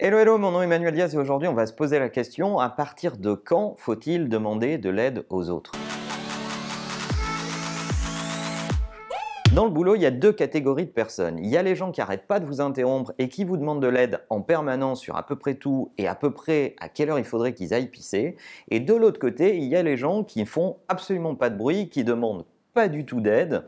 Hello, hello, mon nom est Emmanuel Diaz et aujourd'hui on va se poser la question à partir de quand faut-il demander de l'aide aux autres? Dans le boulot, il y a deux catégories de personnes. Il y a les gens qui n'arrêtent pas de vous interrompre et qui vous demandent de l'aide en permanence sur à peu près tout et à peu près à quelle heure il faudrait qu'ils aillent pisser. Et de l'autre côté, il y a les gens qui font absolument pas de bruit, qui demandent pas du tout d'aide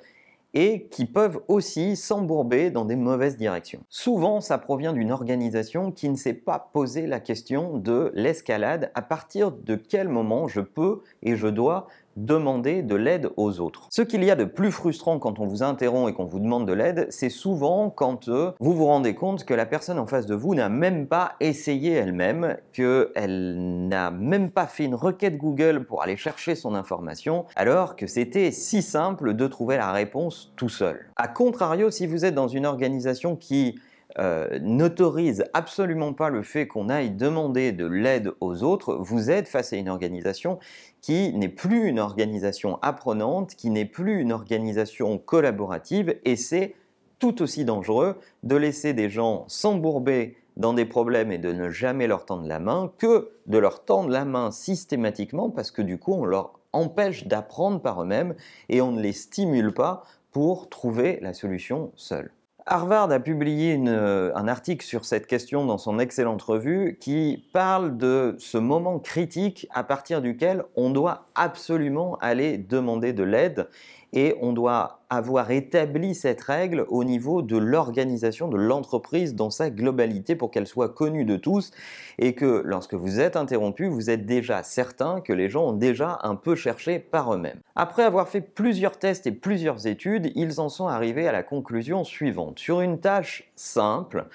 et qui peuvent aussi s'embourber dans des mauvaises directions. Souvent, ça provient d'une organisation qui ne s'est pas posé la question de l'escalade, à partir de quel moment je peux et je dois demander de l'aide aux autres. Ce qu'il y a de plus frustrant quand on vous interrompt et qu'on vous demande de l'aide, c'est souvent quand euh, vous vous rendez compte que la personne en face de vous n'a même pas essayé elle-même, qu'elle n'a même pas fait une requête Google pour aller chercher son information, alors que c'était si simple de trouver la réponse tout seul. A contrario, si vous êtes dans une organisation qui euh, n'autorise absolument pas le fait qu'on aille demander de l'aide aux autres, vous êtes face à une organisation qui n'est plus une organisation apprenante, qui n'est plus une organisation collaborative, et c'est tout aussi dangereux de laisser des gens s'embourber dans des problèmes et de ne jamais leur tendre la main que de leur tendre la main systématiquement parce que du coup on leur empêche d'apprendre par eux-mêmes et on ne les stimule pas pour trouver la solution seuls. Harvard a publié euh, un article sur cette question dans son excellente revue qui parle de ce moment critique à partir duquel on doit absolument aller demander de l'aide et on doit avoir établi cette règle au niveau de l'organisation de l'entreprise dans sa globalité pour qu'elle soit connue de tous et que lorsque vous êtes interrompu, vous êtes déjà certain que les gens ont déjà un peu cherché par eux-mêmes. Après avoir fait plusieurs tests et plusieurs études, ils en sont arrivés à la conclusion suivante. Sur une tâche simple,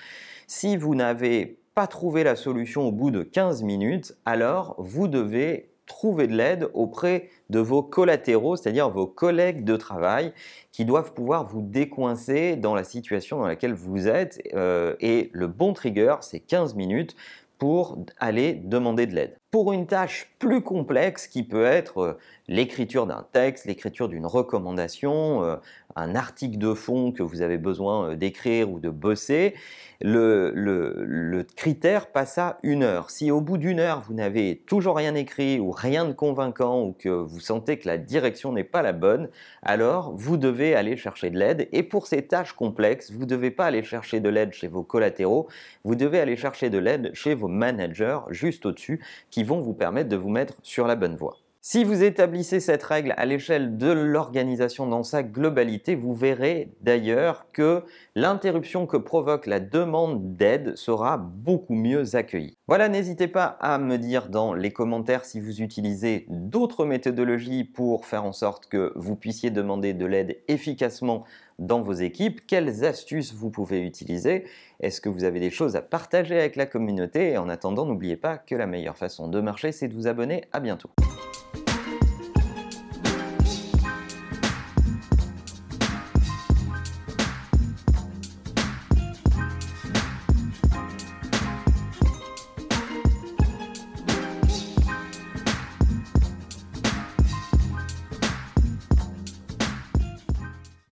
si vous n'avez pas trouvé la solution au bout de 15 minutes, alors vous devez trouver de l'aide auprès de vos collatéraux, c'est-à-dire vos collègues de travail, qui doivent pouvoir vous décoincer dans la situation dans laquelle vous êtes. Euh, et le bon trigger, c'est 15 minutes pour aller demander de l'aide. Pour une tâche plus complexe qui peut être euh, l'écriture d'un texte, l'écriture d'une recommandation, euh, un article de fond que vous avez besoin euh, d'écrire ou de bosser, le, critère passe à une heure. Si au bout d'une heure, vous n'avez toujours rien écrit ou rien de convaincant ou que vous sentez que la direction n'est pas la bonne, alors vous devez aller chercher de l'aide. Et pour ces tâches complexes, vous ne devez pas aller chercher de l'aide chez vos collatéraux, vous devez aller chercher de l'aide chez vos managers juste au-dessus qui vont vous permettre de vous mettre sur la bonne voie. Si vous établissez cette règle à l'échelle de l'organisation dans sa globalité, vous verrez d'ailleurs que l'interruption que provoque la demande d'aide sera beaucoup mieux accueillie. Voilà, n'hésitez pas à me dire dans les commentaires si vous utilisez d'autres méthodologies pour faire en sorte que vous puissiez demander de l'aide efficacement dans vos équipes, quelles astuces vous pouvez utiliser, est-ce que vous avez des choses à partager avec la communauté? Et en attendant, n'oubliez pas que la meilleure façon de marcher, c'est de vous abonner. À bientôt.